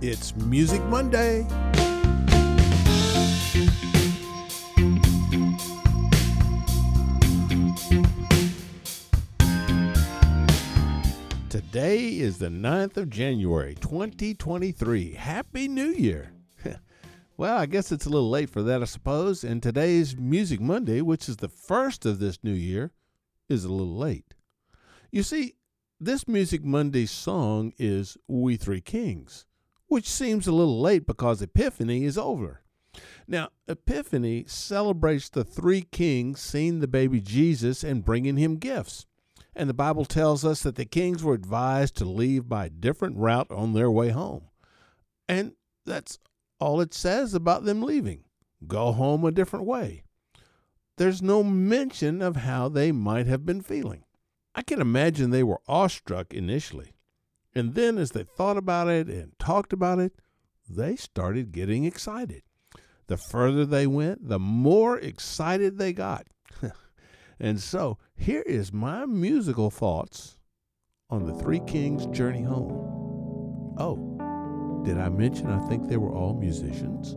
It's Music Monday. Today is the 9th of January, 2023. Happy New Year! well, I guess it's a little late for that, I suppose, and today's Music Monday, which is the first of this new year, is a little late. You see, this Music Monday song is We Three Kings, which seems a little late because Epiphany is over. Now, Epiphany celebrates the three kings seeing the baby Jesus and bringing him gifts. And the Bible tells us that the kings were advised to leave by a different route on their way home. And that's all it says about them leaving go home a different way. There's no mention of how they might have been feeling. I can imagine they were awestruck initially. And then, as they thought about it and talked about it, they started getting excited. The further they went, the more excited they got. And so here is my musical thoughts on the Three Kings' journey home. Oh, did I mention I think they were all musicians?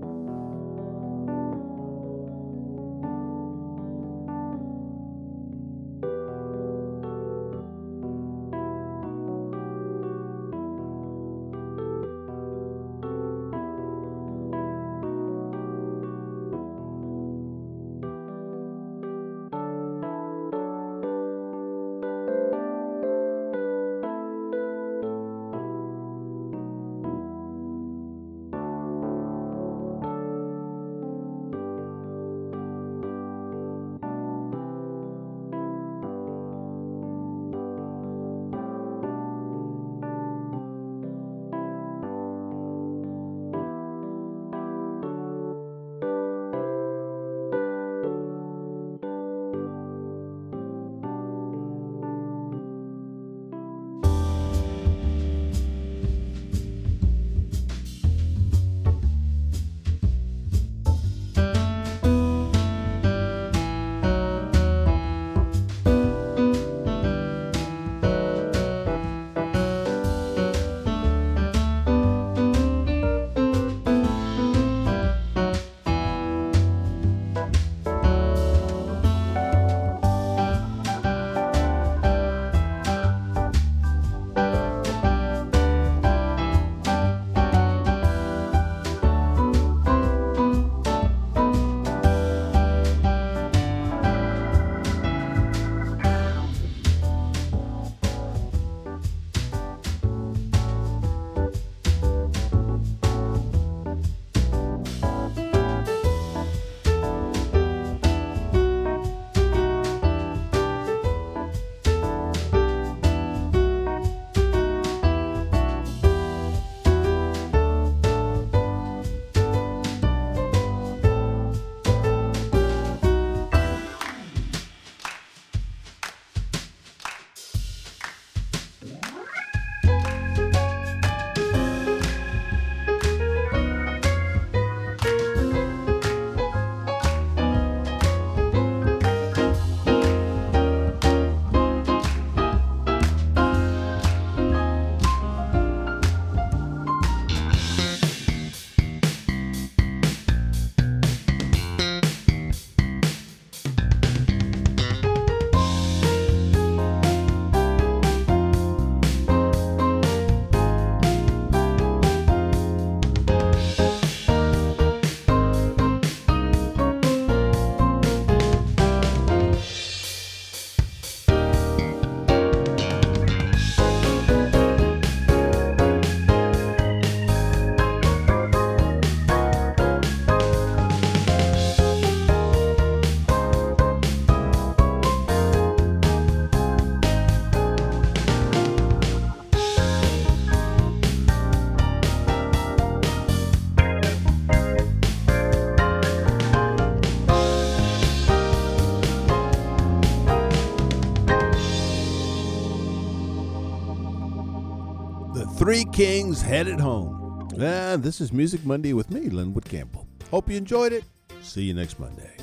Three Kings headed home. Ah, this is Music Monday with me, Linwood Campbell. Hope you enjoyed it. See you next Monday.